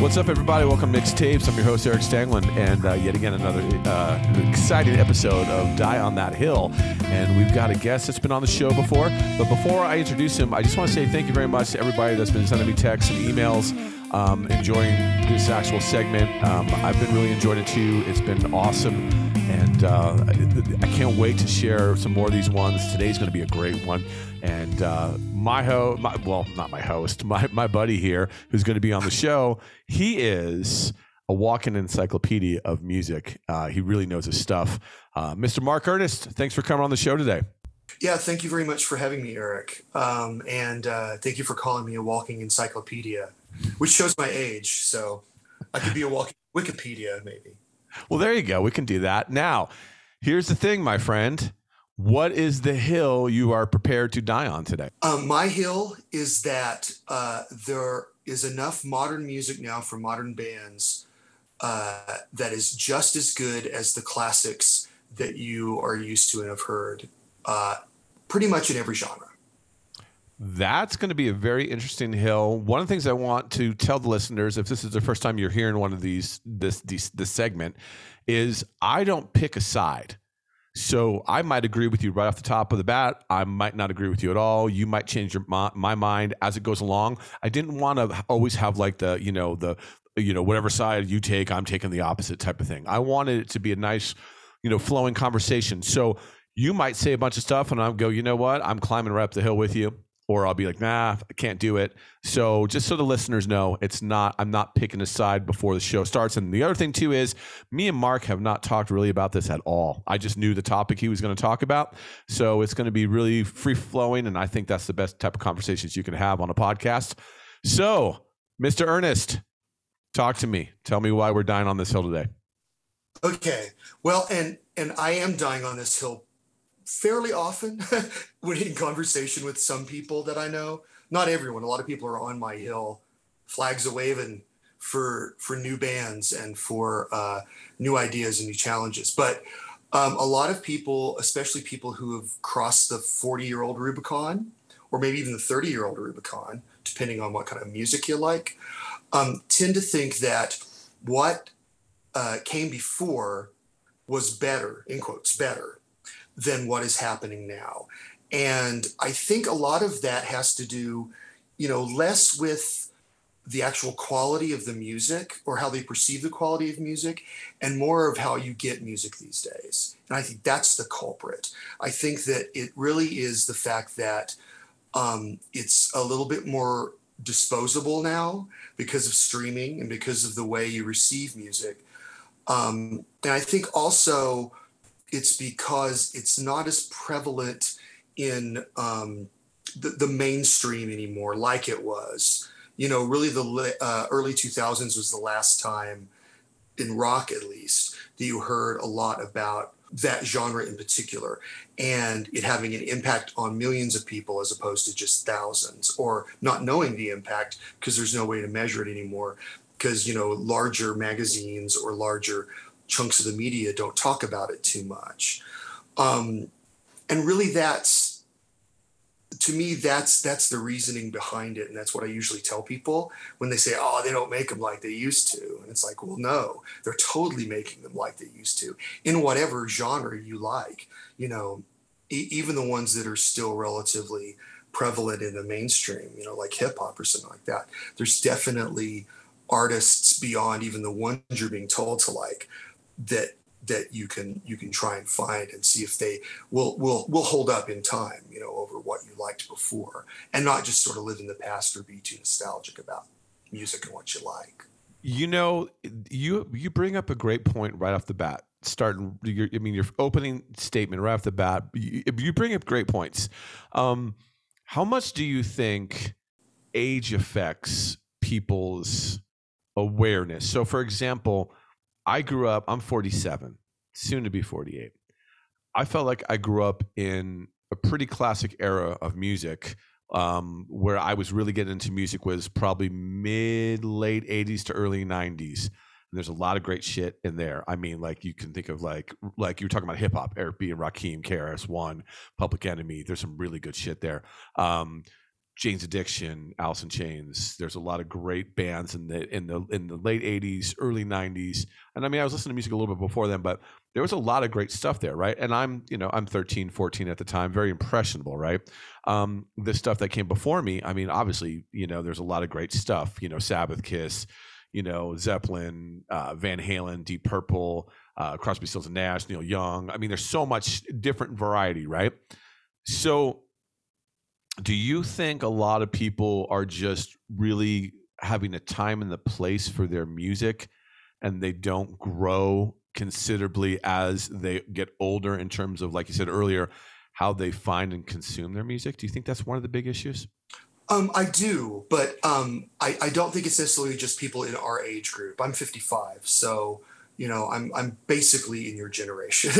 What's up, everybody? Welcome to Mixtapes. I'm your host, Eric Stanglin, and uh, yet again, another uh, exciting episode of Die on That Hill. And we've got a guest that's been on the show before. But before I introduce him, I just want to say thank you very much to everybody that's been sending me texts and emails, um, enjoying this actual segment. Um, I've been really enjoying it too. It's been awesome. And uh, I can't wait to share some more of these ones. Today's going to be a great one. And my host, well, not my host, my, my buddy here, who's going to be on the show, he is a walking encyclopedia of music. Uh, he really knows his stuff. Uh, Mr. Mark Ernest, thanks for coming on the show today. Yeah, thank you very much for having me, Eric. Um, and uh, thank you for calling me a walking encyclopedia, which shows my age. So I could be a walking Wikipedia, maybe. Well, there you go. We can do that. Now, here's the thing, my friend. What is the hill you are prepared to die on today? Um, my hill is that uh, there is enough modern music now from modern bands uh, that is just as good as the classics that you are used to and have heard, uh, pretty much in every genre. That's going to be a very interesting hill. One of the things I want to tell the listeners, if this is the first time you're hearing one of these, this, this, this segment, is I don't pick a side. So I might agree with you right off the top of the bat. I might not agree with you at all. You might change your my, my mind as it goes along. I didn't want to always have like the you know the you know whatever side you take, I'm taking the opposite type of thing. I wanted it to be a nice you know flowing conversation. So you might say a bunch of stuff, and I'll go, you know what? I'm climbing right up the hill with you or I'll be like, nah, I can't do it. So just so the listeners know, it's not, I'm not picking a side before the show starts. And the other thing too is me and Mark have not talked really about this at all. I just knew the topic he was going to talk about. So it's going to be really free flowing. And I think that's the best type of conversations you can have on a podcast. So, Mr. Ernest, talk to me. Tell me why we're dying on this hill today. Okay. Well, and and I am dying on this hill fairly often when in conversation with some people that I know. Not everyone. A lot of people are on my hill, flags a waving for for new bands and for uh, new ideas and new challenges. But um, a lot of people, especially people who have crossed the 40 year old Rubicon, or maybe even the 30 year old Rubicon, depending on what kind of music you like, um, tend to think that what uh, came before was better, in quotes, better than what is happening now. And I think a lot of that has to do, you know, less with the actual quality of the music or how they perceive the quality of music and more of how you get music these days. And I think that's the culprit. I think that it really is the fact that um, it's a little bit more disposable now because of streaming and because of the way you receive music. Um, and I think also it's because it's not as prevalent in um, the, the, mainstream anymore like it was. You know, really the uh, early 2000s was the last time, in rock at least, that you heard a lot about that genre in particular and it having an impact on millions of people as opposed to just thousands or not knowing the impact because there's no way to measure it anymore because you know larger magazines or larger chunks of the media don't talk about it too much. Um, and really that's to me that's that's the reasoning behind it. And that's what i usually tell people when they say oh they don't make them like they used to. And it's like well no they're totally making them like they used to in whatever genre you like. You know e- even the ones that are still relatively prevalent in the mainstream you know like hip hop or something like that. There's definitely artists beyond even the ones you're being told to like that that you can you can try and find and see if they will will will hold up in time you know over what you liked before. And not just sort of live in the past or be too nostalgic about music and what you like. You know you you bring up a great point right off the bat. Starting your i mean your opening statement right off the bat you, you bring up great points. Um how much do you think age affects people's awareness? So for example I grew up, I'm 47, soon to be 48. I felt like I grew up in a pretty classic era of music um, where I was really getting into music was probably mid late 80s to early 90s. And there's a lot of great shit in there. I mean, like you can think of like like you were talking about hip hop, Eric B and Rakim, KRS One, Public Enemy. There's some really good shit there. Um, Jane's Addiction, Alice in Chains. There's a lot of great bands in the in the in the late '80s, early '90s, and I mean, I was listening to music a little bit before then, but there was a lot of great stuff there, right? And I'm, you know, I'm 13, 14 at the time, very impressionable, right? Um, the stuff that came before me, I mean, obviously, you know, there's a lot of great stuff, you know, Sabbath, Kiss, you know, Zeppelin, uh, Van Halen, Deep Purple, uh, Crosby, Stills and Nash, Neil Young. I mean, there's so much different variety, right? So do you think a lot of people are just really having a time and the place for their music and they don't grow considerably as they get older in terms of like you said earlier how they find and consume their music do you think that's one of the big issues um, I do, but um, I, I don't think it's necessarily just people in our age group. I'm 55, so you know I'm I'm basically in your generation.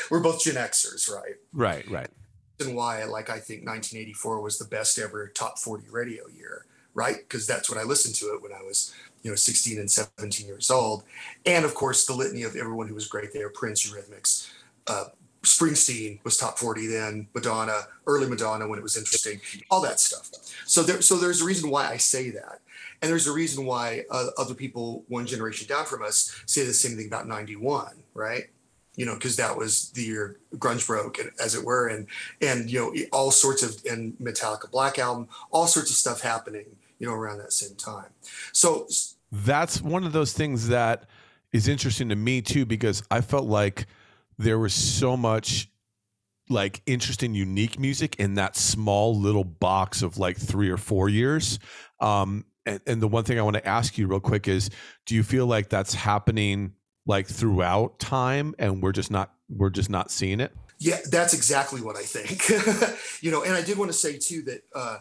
We're both Gen Xers, right? Right, right reason why like I think 1984 was the best ever top 40 radio year, right? Because that's when I listened to it when I was, you know, 16 and 17 years old. And of course, the litany of everyone who was great there, Prince, Eurythmics, uh, Springsteen was top 40 then, Madonna, early Madonna when it was interesting, all that stuff. So there, so there's a reason why I say that. And there's a reason why uh, other people one generation down from us say the same thing about 91, right? You know, because that was the year grunge broke, as it were, and and you know all sorts of and Metallica Black album, all sorts of stuff happening, you know, around that same time. So that's one of those things that is interesting to me too, because I felt like there was so much like interesting, unique music in that small little box of like three or four years. Um, and, and the one thing I want to ask you real quick is, do you feel like that's happening? Like throughout time and we're just not we're just not seeing it? Yeah that's exactly what i think. You know and i did want to say too that uh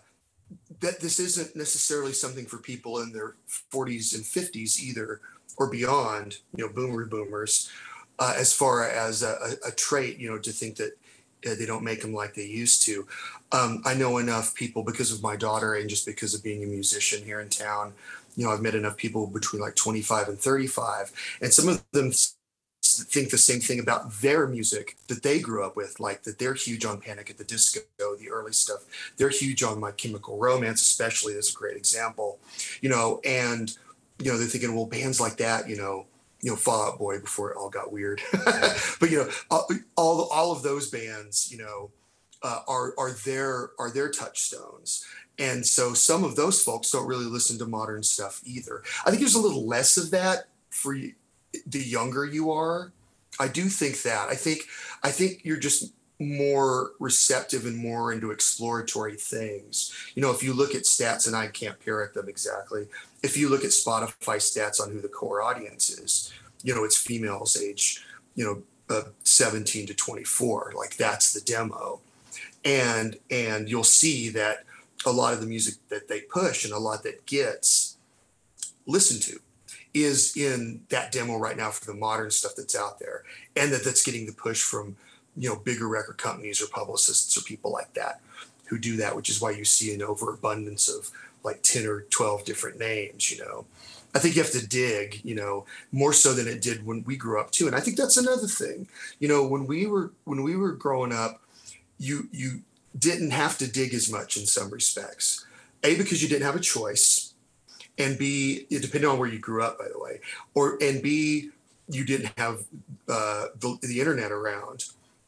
that this isn't necessarily something for people in their 40s and 50s either or beyond you know boomer boomers uh, as far as a, a, trait you know to think that uh, they don't make them like they used to. Um, i know enough people because of my daughter and just because of being a musician here in town you know, I've met enough people between like 25 and 35, and some of them think the same thing about their music that they grew up with, like that they're huge on Panic at the Disco, the early stuff. They're huge on My Chemical Romance, especially as a great example, you know, and you know they're thinking, well, bands like that, you know, you know, Fall Out Boy before it all got weird, but you know, all, all of those bands, you know, uh, are are their are their touchstones and so some of those folks don't really listen to modern stuff either. I think there's a little less of that for you, the younger you are. I do think that. I think I think you're just more receptive and more into exploratory things. You know, if you look at stats, and I can't parrot them exactly, if you look at Spotify stats on who the core audience is, you know, it's females age, you know, uh, 17 to 24. Like that's the demo, and and you'll see that a lot of the music that they push and a lot that gets listened to is in that demo right now for the modern stuff that's out there and that that's getting the push from you know bigger record companies or publicists or people like that who do that which is why you see an overabundance of like 10 or 12 different names you know. I think you have to dig you know more so than it did when we grew up too. And i think that's another thing. You know when we were when we were growing up you you didn't have to dig as much in some respects. A, because you didn't have a choice, and B, depending on where you grew up, by the way, or and B, you didn't have uh, the, the internet around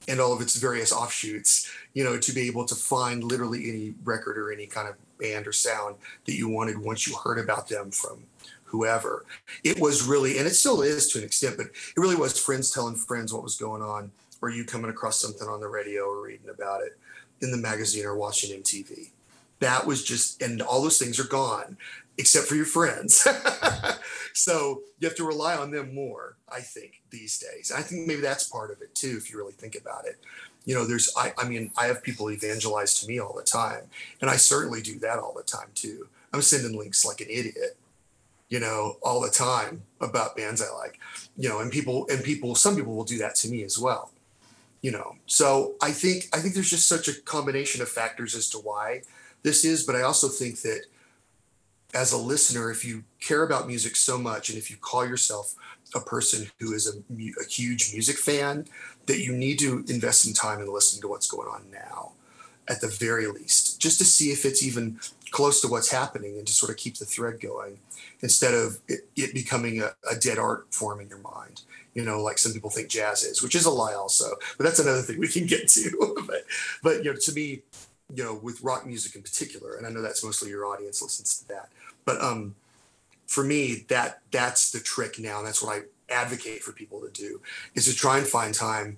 and all of its various offshoots, you know, to be able to find literally any record or any kind of band or sound that you wanted once you heard about them from whoever. It was really, and it still is to an extent, but it really was friends telling friends what was going on, or you coming across something on the radio or reading about it in the magazine or watching MTV. That was just, and all those things are gone except for your friends. so you have to rely on them more, I think, these days. I think maybe that's part of it too, if you really think about it. You know, there's, I, I mean, I have people evangelize to me all the time, and I certainly do that all the time too. I'm sending links like an idiot, you know, all the time about bands I like, you know, and people, and people, some people will do that to me as well you know? So i think i think there's just such a combination of factors as to why this is but i also think that as a listener if you care about music so much and if you call yourself a person who is a, a huge music fan that you need to invest some time and listen to what's going on now at the very least just to see if it's even close to what's happening and to sort of keep the thread going instead of it, it becoming a, a, dead art form in your mind. You know like some people think jazz is which is a lie also but that's another thing we can get to. But but you know to me you know with rock music in particular and i know that's mostly your audience listens to that but um for me that that's the trick now and that's what i advocate for people to do is to try and find time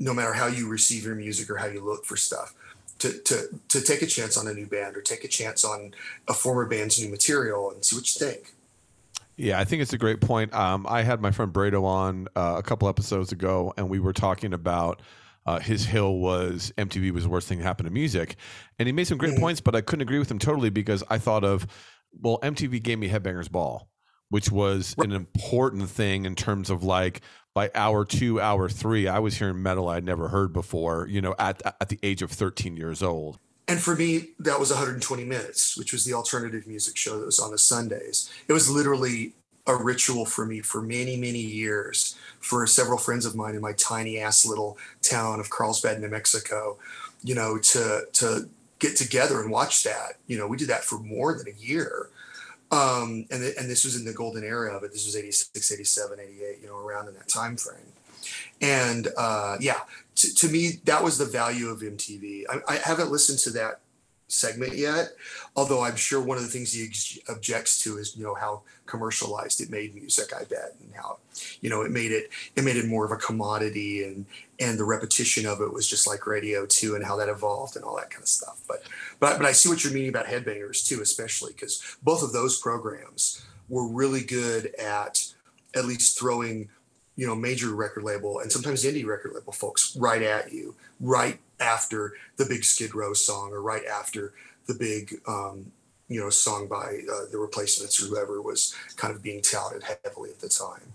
no matter how you receive your music or how you look for stuff to, to, to take a chance on a new band or take a chance on a former band's new material and see what you think. Yeah, I think it's a great point. Um, I had my friend Brado on uh, a couple episodes ago, and we were talking about uh, his hill was MTV was the worst thing that happened to music, and he made some great mm-hmm. points. But I couldn't agree with him totally because I thought of, well, MTV gave me Headbangers Ball, which was an important thing in terms of like by hour two, hour three, I was hearing metal I'd never heard before, you know, at, at the age of 13 years old. And for me, that was 120 Minutes, which was the alternative music show that was on the Sundays. It was literally a ritual for me for many, many years for several friends of mine in my tiny ass little town of Carlsbad, New Mexico, you know, to, to get together and watch that. You know, we did that for more than a year um, and, the, and this was in the golden era of it. This was 86, 87, 88, you know, around in that time frame. And uh, yeah, to, to me, that was the value of MTV. I, I haven't listened to that segment yet. Although I'm sure one of the things he objects to is, you know, how commercialized it made music. I bet, and how, you know, it made it it made it more of a commodity, and and the repetition of it was just like radio too, and how that evolved and all that kind of stuff. But but but I see what you're meaning about Headbangers too, especially because both of those programs were really good at at least throwing you know major record label and sometimes indie record label folks right at you right after the big Skid Row song or right after the big, um, you know, song by uh, the Replacements or whoever was kind of being touted heavily at the time.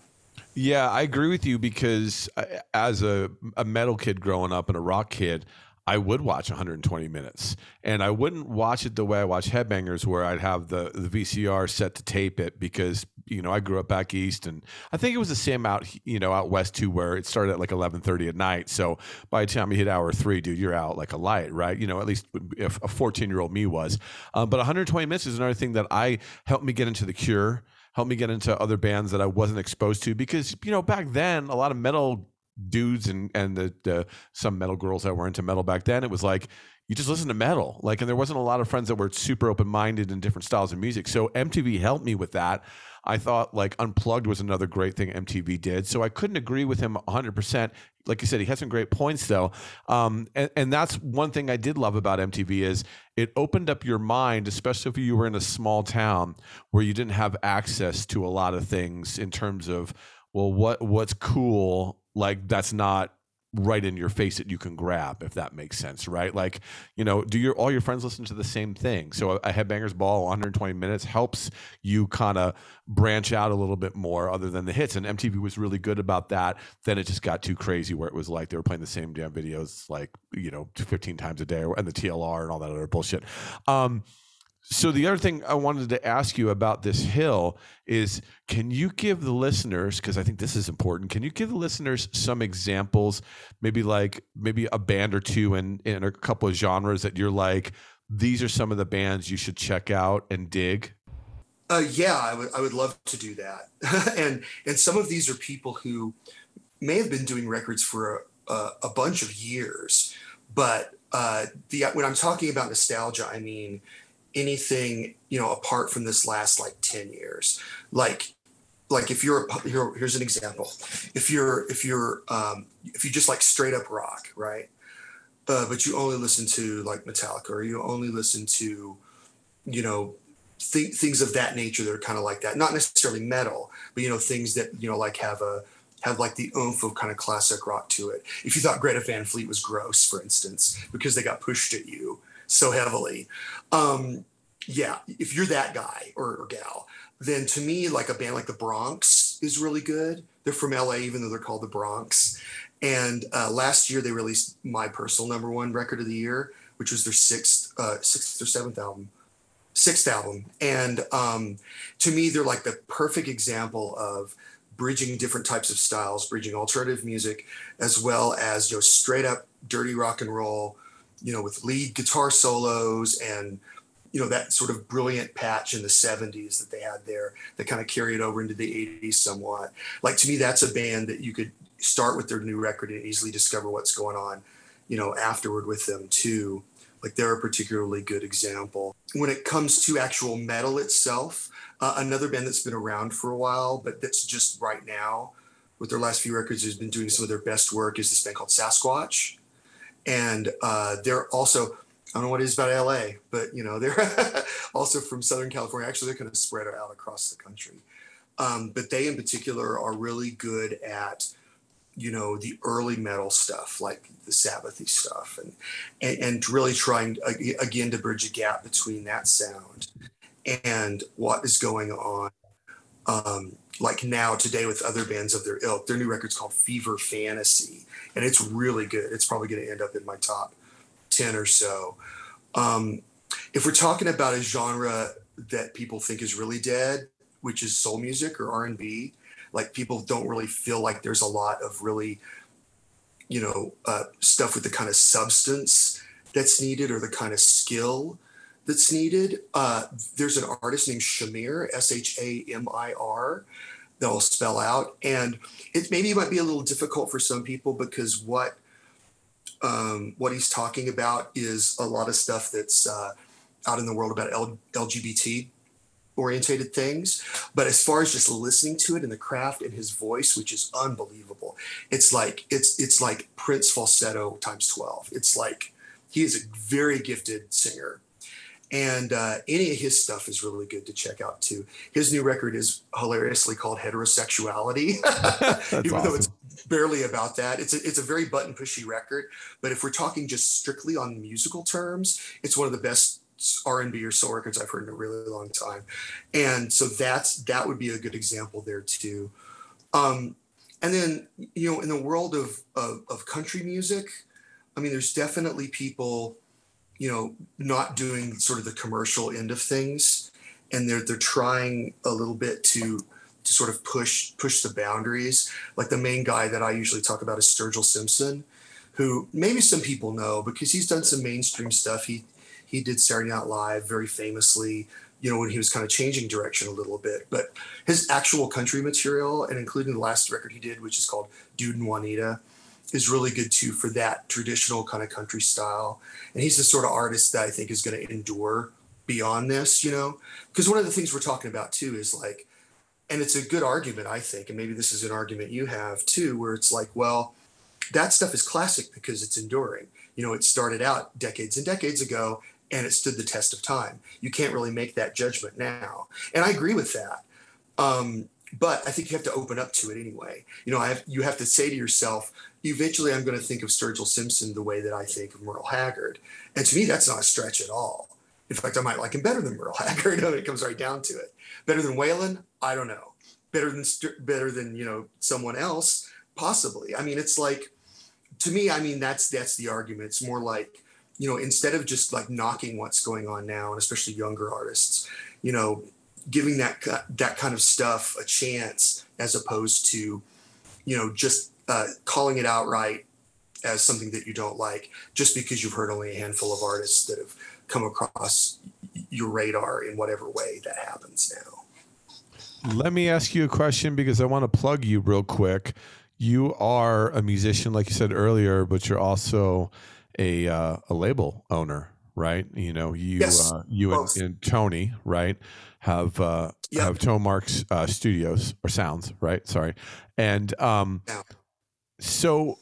Yeah, I agree with you because uh, as a, a metal kid growing up and a rock kid, I would watch 120 minutes, and I wouldn't watch it the way I watch Headbangers, where I'd have the the VCR set to tape it because you know I grew up back east, and I think it was the same out you know out west too, where it started at like 11:30 at night. So by the time you hit hour three, dude, you're out like a light, right? You know, at least if a 14 year old me was. Um, but 120 minutes is another thing that I helped me get into the Cure helped me get into other bands that I wasn't exposed to because you know back then a lot of metal dudes and and the, the some metal girls that were into metal back then it was like you just listen to metal. Like and there wasn't a lot of friends that were super open-minded in different styles of music. So mtv helped me with that. I thought like unplugged was another great thing mtv did. So i couldn't agree with him 100% like you said he had some great points though. Um, and, and that's one thing i did love about mtv is it opened up your mind especially if you were in a small town where you didn't have access to a lot of things in terms of well what what's cool? Like that's not right in your face that you can grab if that makes sense right? Like you know do your all your friends listen to the same thing? So a headbangers ball 120 minutes helps you kind of branch out a little bit more other than the hits and mtv was really good about that. Then it just got too crazy where it was like they were playing the same damn videos like you know 15 times a day and the tlr and all that other bullshit. Um so the other thing I wanted to ask you about this hill is can you give the listeners because I think this is important can you give the listeners some examples maybe like maybe a band or two in in a couple of genres that you're like these are some of the bands you should check out and dig? Uh, yeah I would I would love to do that. And and some of these are people who may have been doing records for a, a, a bunch of years but uh, the when I'm talking about nostalgia I mean anything you know apart from this last like 10 years. Like like if you're here, here's an example. If you're if you're um, if you just like straight up rock right? Uh, but you only listen to like metallica or you only listen to you know th- things of that nature that are kind of like that. Not necessarily metal but you know things that you know like have a have like the oomph of kind of classic rock to it. If you thought greta van fleet was gross for instance because they got pushed at you so heavily. Um, yeah, if you're that guy or, or, gal, then to me, like a band like the Bronx is really good. They're from LA, even though they're called the Bronx. And uh, last year they released my personal number one record of the year, which was their sixth, uh, sixth or seventh album, sixth album. And um, to me, they're like the perfect example of bridging different types of styles, bridging alternative music as well as you know straight up dirty rock and roll you know, with lead guitar solos and you know that sort of brilliant patch in the 70s that they had there that kind of carried over into the 80s somewhat. Like to me that's a band that you could start with their new record and easily discover what's going on you know afterward with them too. Like they're a particularly good example. When it comes to actual metal itself uh, another band that's been around for a while but that's just right now with their last few records has been doing some of their best work is this band called sasquatch and uh, they're also I don't know what it is about LA, but you know they're also from Southern California. Actually, they're kind of spread out across the country. Um, but they, in particular, are really good at you know the early metal stuff, like the Sabbathy stuff, and and, and really trying again to bridge a gap between that sound and what is going on. Um, like now today with other bands of their ilk, their new record's called Fever Fantasy, and it's really good. It's probably going to end up in my top 10 or so. Um, if we're talking about a genre that people think is really dead, which is soul music or R&B, like people don't really feel like there's a lot of really, you know, uh, stuff with the kind of substance that's needed or the kind of skill that's needed. Uh, there's an artist named Shamir, S H A M I R, that'll spell out. And it maybe might be a little difficult for some people because what um, what he's talking about is a lot of stuff that's uh, out in the world about L- LGBT orientated things. But as far as just listening to it and the craft and his voice, which is unbelievable, it's like it's it's like Prince falsetto times twelve. It's like he is a very gifted singer. And uh, any of his stuff is really good to check out too. His new record is hilariously called Heterosexuality, even awesome. though it's barely about that. It's a, it's a very button pushy record, but if we're talking just strictly on musical terms, it's one of the best R&B or soul records I've heard in a really long time. And so that's that would be a good example there too. Um, and then you know in the world of, of, of country music, I mean there's definitely people you know not doing sort of the commercial end of things and they're they're trying a little bit to to sort of push push the boundaries. Like the main guy that I usually talk about is Sturgill Simpson, who maybe some people know because he's done some mainstream stuff. He he did Saturday Night Live very famously, you know, when he was kind of changing direction a little bit. But his actual country material, and including the last record he did, which is called Dood and Juanita, is really good too for that traditional kind of country style. And he's the sort of artist that I think is going to endure beyond this, you know, because one of the things we're talking about too is like and it's a good argument, I think, and maybe this is an argument you have too, where it's like, well, that stuff is classic because it's enduring. You know, it started out decades and decades ago and it stood the test of time. You can't really make that judgment now. And I agree with that. Um, but I think you have to open up to it anyway. You know, I have, you have to say to yourself, eventually I'm going to think of Sturgill Simpson the way that I think of Merle Haggard. And to me, that's not a stretch at all. In fact, I might like him better than Merle Haggard when it comes right down to it. Better than Waylon? I don't know. Better than better than you know someone else? Possibly. I mean, it's like to me. I mean, that's that's the argument. It's more like you know instead of just like knocking what's going on now, and especially younger artists, you know, giving that that kind of stuff a chance as opposed to you know just uh, calling it outright as something that you don't like just because you've heard only a handful of artists that have come across your radar in whatever way that happens now. Let me ask you a question because I want to plug you real quick. You are a musician, like you said earlier, but you're also a uh, a label owner, right? You know, you yes, uh, you and, and, Tony, right, have uh, yep. have Tone Marks uh, Studios or Sounds, right? Sorry, and um, yeah. So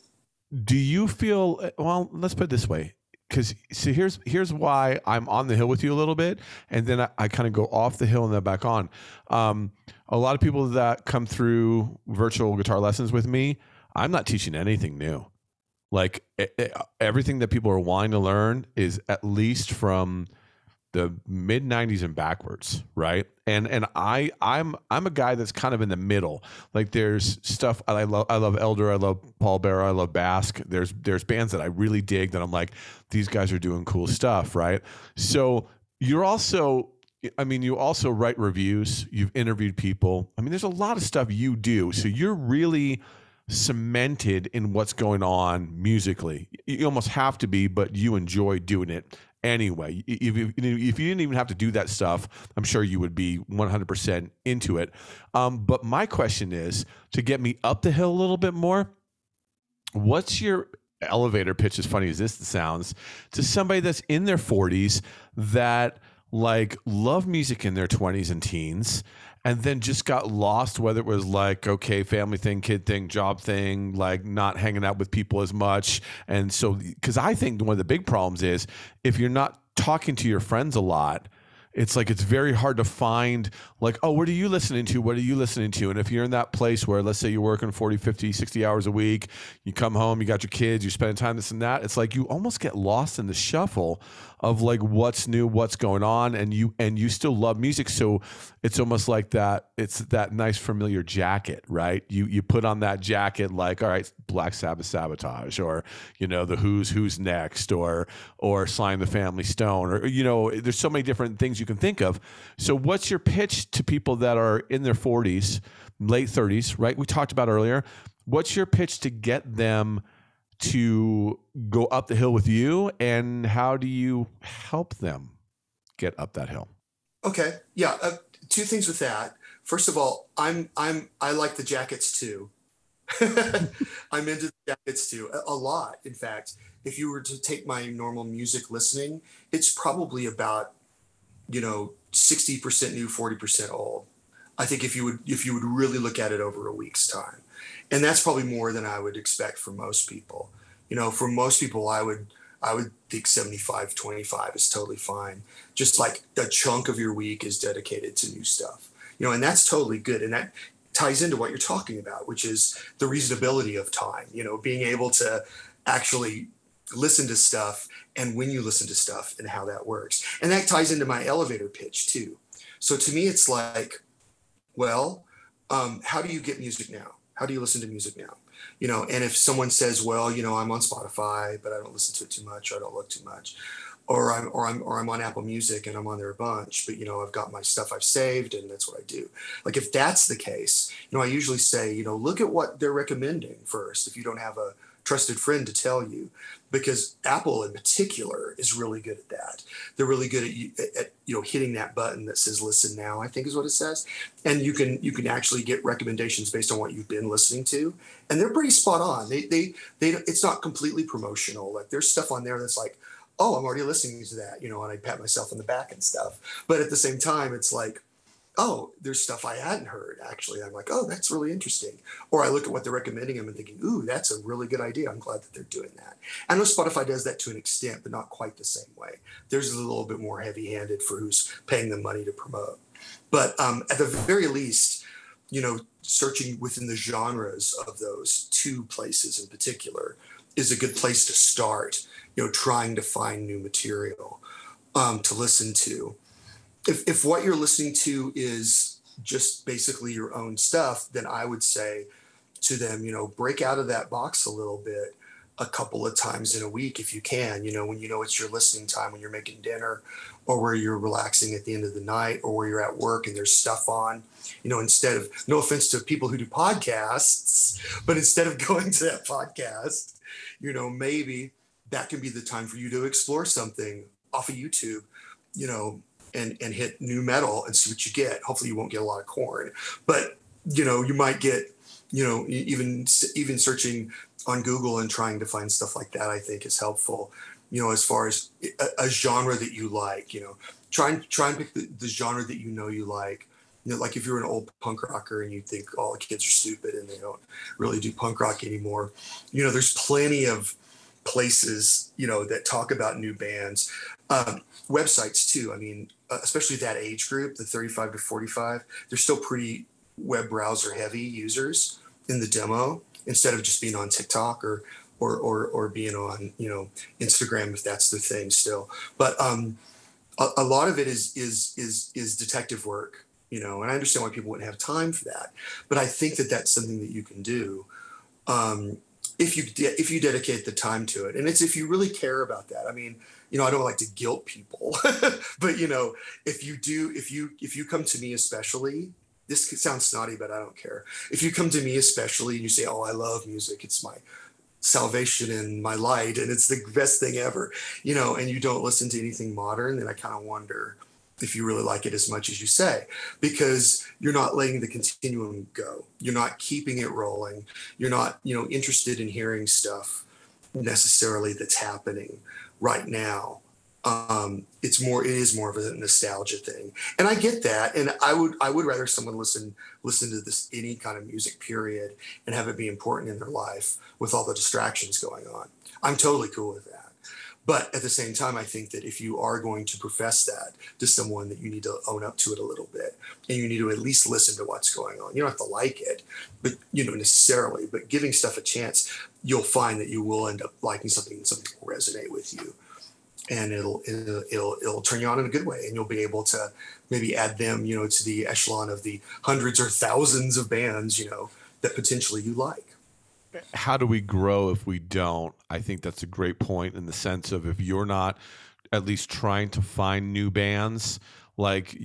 do you feel? Well, let's put it this way: because so here's here's why I'm on the hill with you a little bit, and then I, I kind of go off the hill and then back on. Um, a lot of people that come through virtual guitar lessons with me, I'm not teaching anything new. Like it, it, everything that people are wanting to learn is at least from the mid 90s and backwards right and and i i'm i'm a guy that's kind of in the middle like there's stuff i love i love elder i love Pallbearer i love Bask there's there's bands that i really dig that i'm like these guys are doing cool stuff right so you're also I mean, you also write reviews. You've interviewed people. I mean, there's a lot of stuff you do. So you're really cemented in what's going on musically. You almost have to be, but you enjoy doing it anyway. If you, if you didn't even have to do that stuff, I'm sure you would be 100% into it. Um, but my question is to get me up the hill a little bit more, what's your elevator pitch, as funny as this sounds, to somebody that's in their 40s that like love music in their 20s and teens and then just got lost whether it was like okay family thing kid thing job thing like not hanging out with people as much. And so because i think one of the big problems is if you're not talking to your friends a lot it's like it's very hard to find like oh what are you listening to? What are you listening to? And if you're in that place where let's say you're working 40 50 60 hours a week you come home you got your kids you're spending time this and that it's like you almost get lost in the shuffle of like what's new what's going on and you and you still love music so it's almost like that it's that nice familiar jacket right? You you put on that jacket like all right black sabbath sabotage or you know the who's who's next or or and the Family Stone or you know there's so many different things you can think of. So what's your pitch to people that are in their 40s late 30s right? We talked about earlier. What's your pitch to get them to go up the hill with you and how do you help them get up that hill? Okay. Yeah uh, two things with that. First of all i'm i'm i like the jackets too. I'm into the jackets too a, a lot in fact. If you were to take my normal music listening it's probably about you know 60% new 40% old. I think if you would if you would really look at it over a week's time and that's probably more than I would expect for most people. You know, for most people, I would I would think 75 25 is totally fine. Just like a chunk of your week is dedicated to new stuff. You know, and that's totally good. And that ties into what you're talking about, which is the reasonability of time, you know, being able to actually listen to stuff and when you listen to stuff and how that works. And that ties into my elevator pitch too. So to me, it's like, well, um, how do you get music now? How do you listen to music now? You know, and if someone says, well, you know, I'm on Spotify, but I don't listen to it too much, or I don't look too much, or I'm or I'm or I'm on Apple Music and I'm on there a bunch, but you know, I've got my stuff I've saved and that's what I do. Like if that's the case, you know, I usually say, you know, look at what they're recommending first if you don't have a trusted friend to tell you because apple in particular is really good at that. They're really good at, at, you know hitting that button that says listen now i think is what it says. And you can you can actually get recommendations based on what you've been listening to. And they're pretty spot on. They they they it's not completely promotional. Like there's stuff on there that's like oh i'm already listening to that you know and i pat myself on the back and stuff. But at the same time it's like oh, there's stuff I hadn't heard actually. I'm like, oh, that's really interesting. Or I look at what they're recommending them and thinking, ooh, that's a really good idea. I'm glad that they're doing that. I know Spotify does that to an extent, but not quite the same way. There's a little bit more heavy handed for who's paying the money to promote. But um, at the very least, you know, searching within the genres of those two places in particular is a good place to start, you know, trying to find new material um, to listen to if, if what you're listening to is just basically your own stuff, then I would say to them, you know, break out of that box a little bit a couple of times in a week if you can, you know, when you know it's your listening time, when you're making dinner or where you're relaxing at the end of the night or where you're at work and there's stuff on, you know, instead of, no offense to people who do podcasts, but instead of going to that podcast, you know, maybe that can be the time for you to explore something off of YouTube, you know, and and hit nu metal and see what you get. Hopefully, you won't get a lot of Korn, but you know you might get you know even even searching on Google and trying to find stuff like that. I think is helpful. You know, as far as a, a genre that you like, you know, try and try and pick the, the genre that you know you like. You know, like if you're an old punk rocker and you think all the kids are stupid and they don't really do punk rock anymore, you know, there's plenty of places you know that talk about new bands um, websites too i mean especially that age group the 35 to 45 they're still pretty web browser heavy users in the demo instead of just being on tiktok or or or, or being on you know instagram if that's the thing still. But um a, a lot of it is is is is detective work you know and i understand why people wouldn't have time for that. But i think that that's something that you can do. Um if you de- if you dedicate the time to it and it's if you really care about that i mean you know i don't like to guilt people but you know if you do if you if you come to me especially this sounds snotty, but I don't care. If you come to me, especially, and you say, "Oh, I love music. It's my salvation and my light, and it's the best thing ever," you know, and you don't listen to anything modern, then I kind of wonder if you really like it as much as you say, because you're not letting the continuum go. You're not keeping it rolling. You're not, you know, interested in hearing stuff necessarily that's happening right now. Um, it's more it is more of a nostalgia thing. And i get that. And i would i would rather someone listen listen to this any kind of music period and have it be important in their life with all the distractions going on. I'm totally cool with that but at the same time i think that if you are going to profess that to someone that you need to own up to it a little bit. And you need to at least listen to what's going on. You don't have to like it but you know necessarily. But giving stuff a chance you'll find that you will end up liking something and something will resonate with you. And it'll, it'll it'll it'll turn you on in a good way. And you'll be able to maybe add them you know to the echelon of the hundreds or thousands of bands you know that potentially you like how do we grow if we don't? I think that's a great point in the sense of if you're not at least trying to find new bands like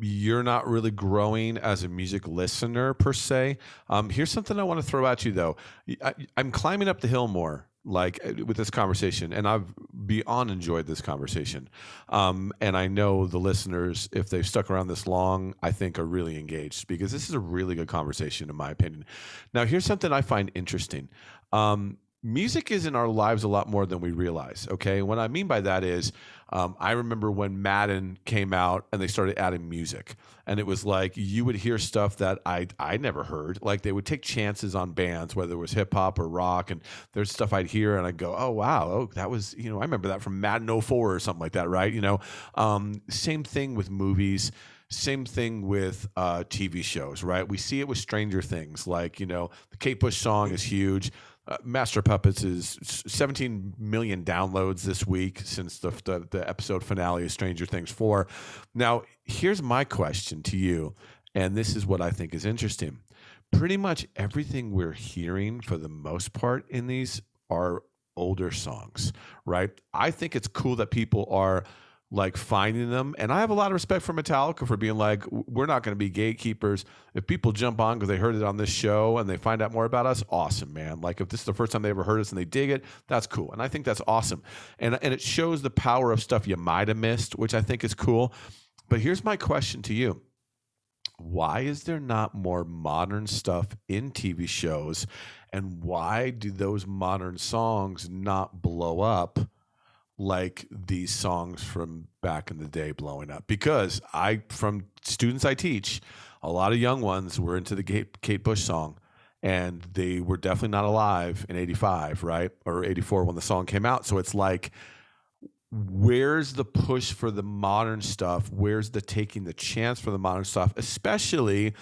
you're not really growing as a music listener per se. Um, here's something i want to throw at you though. I, i'm climbing up the hill more like uh, with this conversation and i've beyond enjoyed this conversation um, and i know the listeners if they've stuck around this long i think are really engaged because this is a really good conversation in my opinion. Now here's something i find interesting. Um, music is in our lives a lot more than we realize. Okay. what I mean by that is, um, I remember when Madden came out and they started adding music, and it was like you would hear stuff that I I never heard. Like they would take chances on bands, whether it was hip hop or rock, and there's stuff I'd hear and I'd go, oh wow, oh that was you know I remember that from Madden 04 or something like that, right? You know, um, same thing with movies. Same thing with uh, TV shows, right? We see it with Stranger Things. Like, you know, the Kate Bush song is huge. Uh, Master Puppets is 17 million downloads this week since the, the, the episode finale of Stranger Things 4. Now, here's my question to you, and this is what I think is interesting. Pretty much everything we're hearing for the most part in these are older songs, right? I think it's cool that people are like finding them. And I have a lot of respect for Metallica for being like, we're not going to be gatekeepers. If people jump on because they heard it on this show and they find out more about us, awesome, man. Like if this is the first time they ever heard us and they dig it, that's cool. And I think that's awesome. And and it shows the power of stuff you might have missed, which I think is cool. But here's my question to you. Why is there not more modern stuff in TV shows? And why do those modern songs not blow up? Like these songs from back in the day blowing up because I from students I teach, a lot of young ones were into the Kate, Bush song and they were definitely not alive in 85, right? Or 84 when the song came out. So it's like where's the push for the modern stuff? Where's the taking the chance for the modern stuff, especially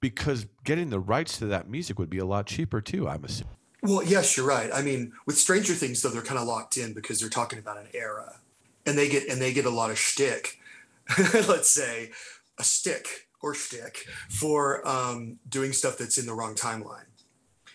because getting the rights to that music would be a lot cheaper too, I'm assuming. Well, yes, you're right. I mean, with Stranger Things, though, they're kind of locked in because they're talking about an era, and they get and they get a lot of shtick. let's say a stick or shtick for um, doing stuff that's in the wrong timeline.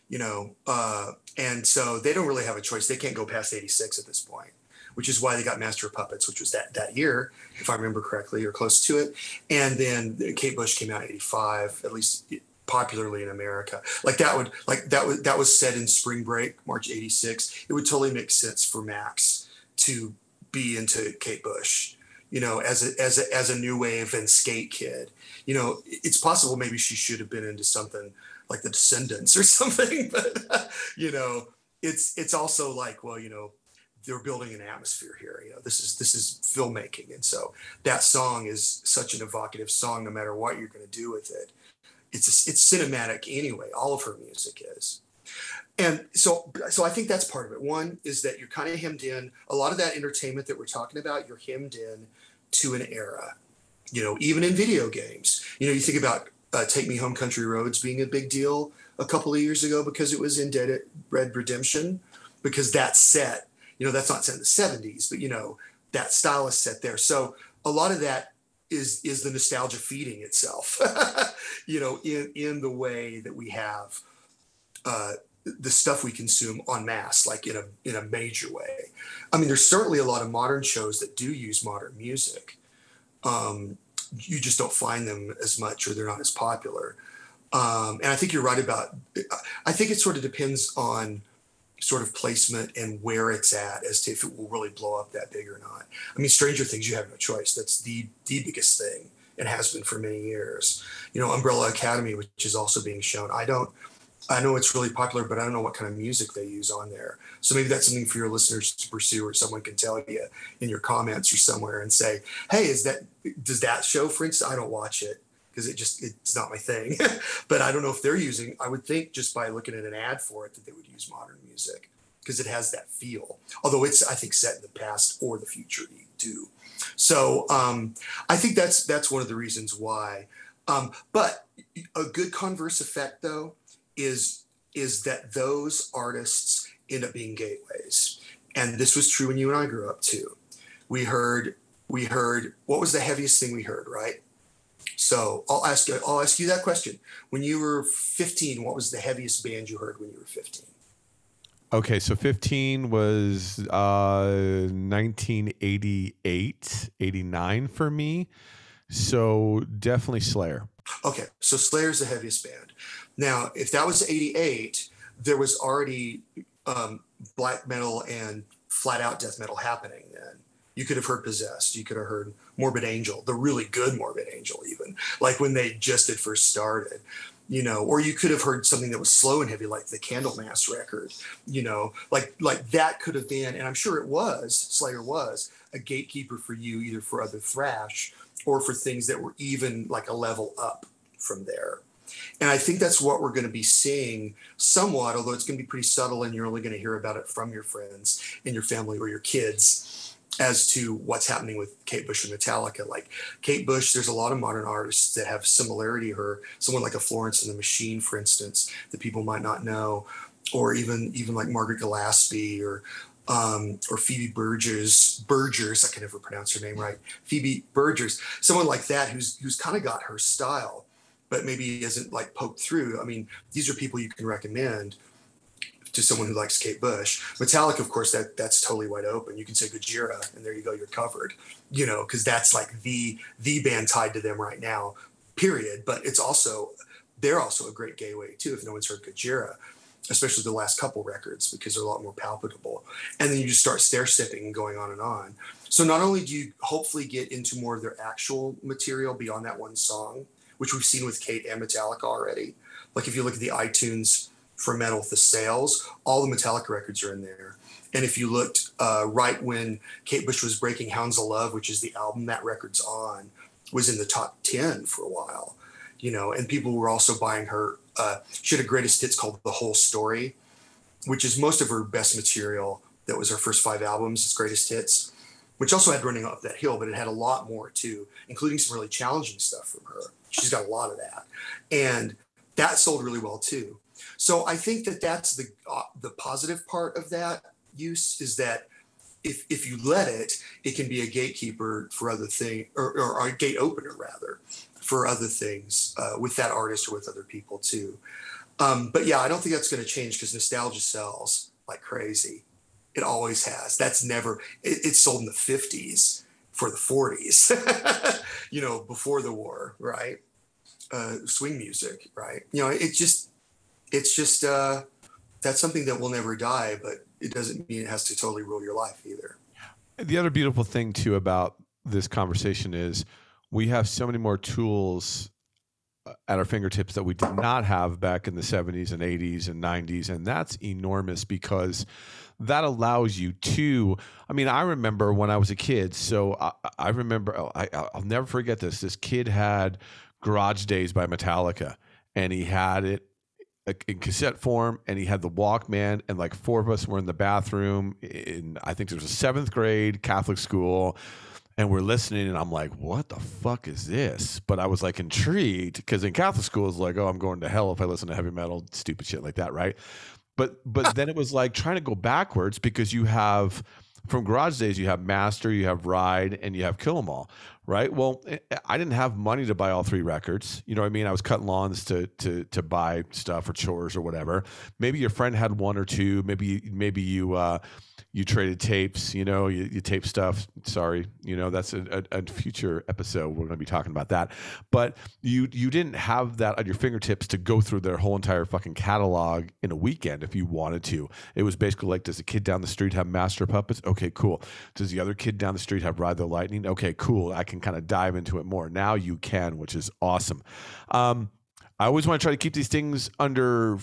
You know, uh, and so they don't really have a choice. They can't go past '86 at this point, which is why they got Master of Puppets, which was that that year, if I remember correctly, or close to it. And then Kate Bush came out '85, at least popularly in America. Like that would like that was that was set in spring break, March 86. It would totally make sense for Max to be into Kate Bush, you know, as a as a as a new wave and skate kid. You know, it's possible maybe she should have been into something like the Descendents or something, but you know, it's it's also like, well, you know, they're building an atmosphere here. You know, this is this is filmmaking, and so that song is such an evocative song, no matter what you're going to do with it it's it's cinematic anyway. All of her music is. And so, so I think that's part of it. One is that you're kind of hemmed in. A lot of that entertainment that we're talking about, you're hemmed in to an era. You know, even in video games. You know, you think about uh, "Take Me Home, Country Roads" being a big deal a couple of years ago because it was in Dead Red Redemption, because that set. You know, that's not set in the '70s, but you know that style is set there. So a lot of that is is the nostalgia feeding itself you know in in the way that we have uh, the stuff we consume en masse like in a in a major way i mean there's certainly a lot of modern shows that do use modern music um, you just don't find them as much or they're not as popular. Um, and I think you're right about. I think it sort of depends on sort of placement and where it's at as to if it will really blow up that big or not. I mean, Stranger Things, you have no choice. That's the the biggest thing. It has been for many years. You know, Umbrella Academy, which is also being shown. I don't. I know it's really popular, but I don't know what kind of music they use on there. So maybe that's something for your listeners to pursue, or someone can tell you in your comments or somewhere and say, "Hey, is that does that show?" For instance, I don't watch it because it just it's not my thing. but I don't know if they're using. I would think just by looking at an ad for it that they would use modern music because it has that feel. Although it's I think set in the past or the future you do. So um, I think that's that's one of the reasons why. Um, but a good converse effect though is is that those artists end up being gateways, and this was true when you and I grew up too. We heard we heard what was the heaviest thing we heard, right? So I'll ask you, I'll ask you that question. When you were 15, what was the heaviest band you heard when you were 15? Okay, so 15 was uh, 1988, 89 for me. So definitely Slayer. Okay, so Slayer's the heaviest band. Now, if that was 88, there was already um, black metal and flat out death metal happening then. You could have heard Possessed. You could have heard Morbid Angel, the really good Morbid Angel, even like when they just had first started you know, or you could have heard something that was slow and heavy, like the Candlemass record, you know, like like that could have been, and I'm sure it was, Slayer was a gatekeeper for you, either for other thrash or for things that were even like a level up from there. And I think that's what we're going to be seeing somewhat, although it's going to be pretty subtle and you're only going to hear about it from your friends and your family or your kids as to what's happening with Kate Bush and Metallica. Like Kate Bush, there's a lot of modern artists that have similarity to her. Someone like a Florence and the Machine, for instance, that people might not know, or even even like Margaret Gillespie or um, or Phoebe Burgers, Burgers, I can never pronounce her name right. Phoebe Burgers, someone like that who's who's kind of got her style, but maybe isn't like poked through. I mean, these are people you can recommend to someone who likes Kate Bush. Metallica, of course, that that's totally wide open. You can say Gojira, and there you go, you're covered. You know, because that's like the the band tied to them right now. Period. But it's also they're also a great gateway too. If no one's heard Gojira, especially the last couple records, because they're a lot more palpable. And then you just start stair stepping and going on and on. So not only do you hopefully get into more of their actual material beyond that one song, which we've seen with Kate and Metallica already. Like if you look at the iTunes for metal the sales all the metallica records are in there. And if you looked uh, right when kate bush was breaking hounds of love which is the album that record's on was in the top 10 for a while you know and people were also buying her uh, she had a greatest hits called the whole story which is most of her best material that was her first five albums its greatest hits which also had running up that hill but it had a lot more too including some really challenging stuff from her. She's got a lot of that. And that sold really well too so I think that that's the uh, the positive part of that use is that if if you let it, it can be a gatekeeper for other things, or, or, a gate opener rather, for other things uh, with that artist or with other people too. Um, but yeah, I don't think that's going to change because nostalgia sells like crazy. It always has. That's never. It, it sold in the fifties for the forties, you know, before the war, right? Uh, swing music, right? You know, it just it's just uh, that's something that will never die, but it doesn't mean it has to totally rule your life either. The other beautiful thing too about this conversation is we have so many more tools uh, at our fingertips that we did not have back in the 70s and 80s and 90s and that's enormous because that allows you to i mean i remember when i was a kid so i, I remember oh, I, i'll never forget this this kid had garage days by metallica and he had it in cassette form and he had the Walkman and like four of us were in the bathroom in I think it was a seventh grade Catholic school and we're listening and I'm like, what the fuck is this? But I was like intrigued because in Catholic school it's like, oh, I'm going to hell if I listen to heavy metal, stupid shit like that, right? But but then it was like trying to go backwards because you have from Garage Days, you have Master, you have Ride, and you have Kill 'Em All, right? Well, eh, I didn't have money to buy all three records. You know what I mean? I was cutting lawns to to to buy stuff or chores or whatever. Maybe your friend had one or two. Maybe maybe you uh, you traded tapes, you know, you, you tape stuff. Sorry, you know, that's a, a, a future episode. We're going to be talking about that. But you you didn't have that at your fingertips to go through their whole entire fucking catalog in a weekend if you wanted to. It was basically like, does the kid down the street have Master Puppets? Okay, cool. Does the other kid down the street have Ride the Lightning? Okay, cool. I can kind of dive into it more. Now you can, which is awesome. Um, I always want to try to keep these things under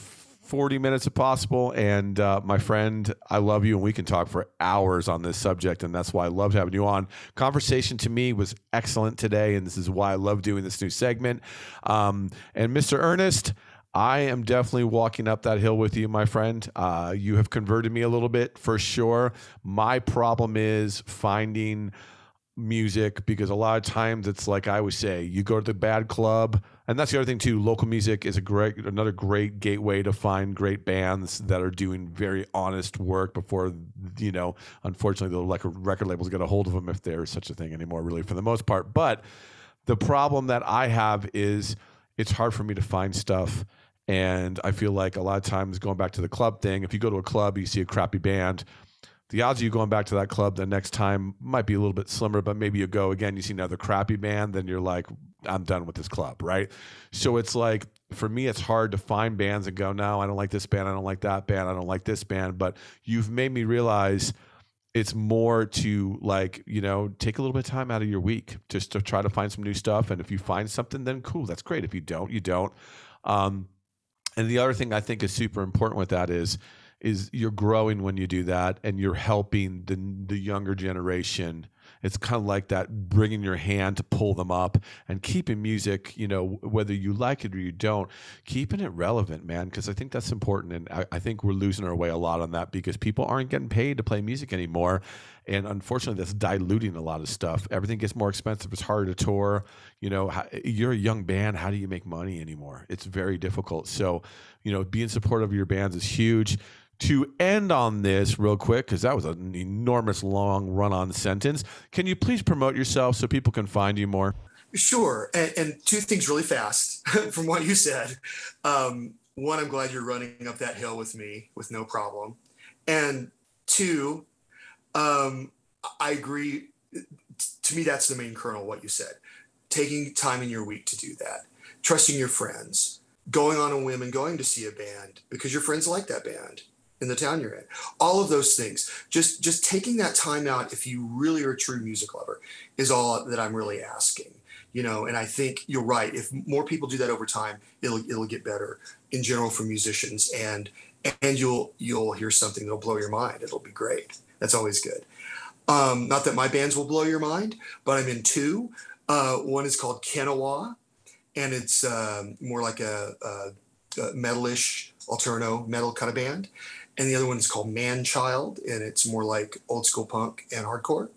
40 minutes if possible. And uh, my friend, I love you, and we can talk for hours on this subject. And that's why I loved having you on. Conversation to me was excellent today. And this is why I love doing this new segment. Um, and Mr. Ernest, I am definitely walking up that hill with you, my friend. Uh, you have converted me a little bit for sure. My problem is finding music because a lot of times it's like I always say, you go to the bad club, and that's the other thing too. Local music is a great, another great gateway to find great bands that are doing very honest work before you know. Unfortunately, the like record labels get a hold of them if there's such a thing anymore, really, for the most part. But the problem that I have is it's hard for me to find stuff. And I feel like a lot of times going back to the club thing, if you go to a club, you see a crappy band, the odds of you going back to that club the next time might be a little bit slimmer, but maybe you go again, you see another crappy band, then you're like, I'm done with this club, right? So it's like, for me, it's hard to find bands and go, no, I don't like this band, I don't like that band, I don't like this band. But you've made me realize it's more to like, you know, take a little bit of time out of your week just to try to find some new stuff. And if you find something, then cool, that's great. If you don't, you don't. Um, and the other thing I think is super important with that is, is you're growing when you do that and you're helping the the younger generation. It's kind of like that bringing your hand to pull them up and keeping music you know whether you like it or you don't keeping it relevant man because i think that's important and I, I, think we're losing our way a lot on that because people aren't getting paid to play music anymore and unfortunately that's diluting a lot of stuff. Everything gets more expensive it's harder to tour you know you're a young band how do you make money anymore? It's very difficult. So you know being supportive of your bands is huge to end on this real quick because that was an enormous long run on sentence. Can you please promote yourself so people can find you more? Sure and, and two things really fast from what you said. Um, one i'm glad you're running up that hill with me with no problem. And two um, i agree to me that's the main kernel what you said. Taking time in your week to do that. Trusting your friends. Going on a whim and going to see a band because your friends like that band in the town you're in. All of those things. Just just taking that time out if you really are a true music lover is all that i'm really asking you know? And i think you're right. If more people do that over time it'll it'll get better in general for musicians and and you'll you'll hear something that'll blow your mind. It'll be great. That's always good. Um, not that my bands will blow your mind but i'm in two. Uh, one is called Kanawha, and it's um, more like a, a, a metalish alterno metal kind of band and the other one is called Man Child, and it's more like old school punk and hardcore.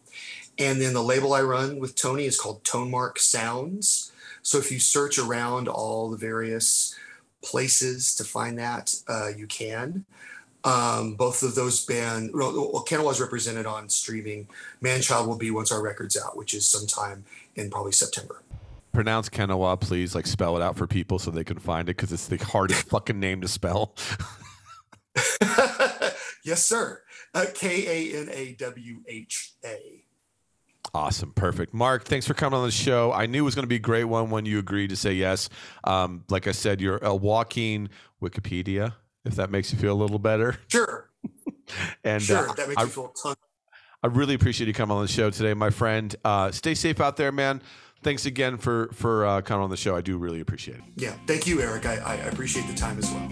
And then the label I run with Tony is called Tonemark Sounds. So if you search around all the various places to find that, uh, you can. Um, both of those band, well, was represented on streaming. Manchild will be once our record's out, which is sometime in probably September. Pronounce Kanawha, please. Like spell it out for people so they can find it because it's the hardest fucking name to spell. yes, sir. Uh, K A N A W H A. Awesome. Perfect. Mark, thanks for coming on the show. I knew it was going to be a great one when you agreed to say yes. Um, like I said, you're a walking Wikipedia, if that makes you feel a little better. Sure. and sure, uh, that makes I, you feel ton- I really appreciate you coming on the show today, my friend. Uh, stay safe out there, man. Thanks again for for uh, coming on the show. I do really appreciate it. Yeah, thank you, Eric. I, I appreciate the time as well.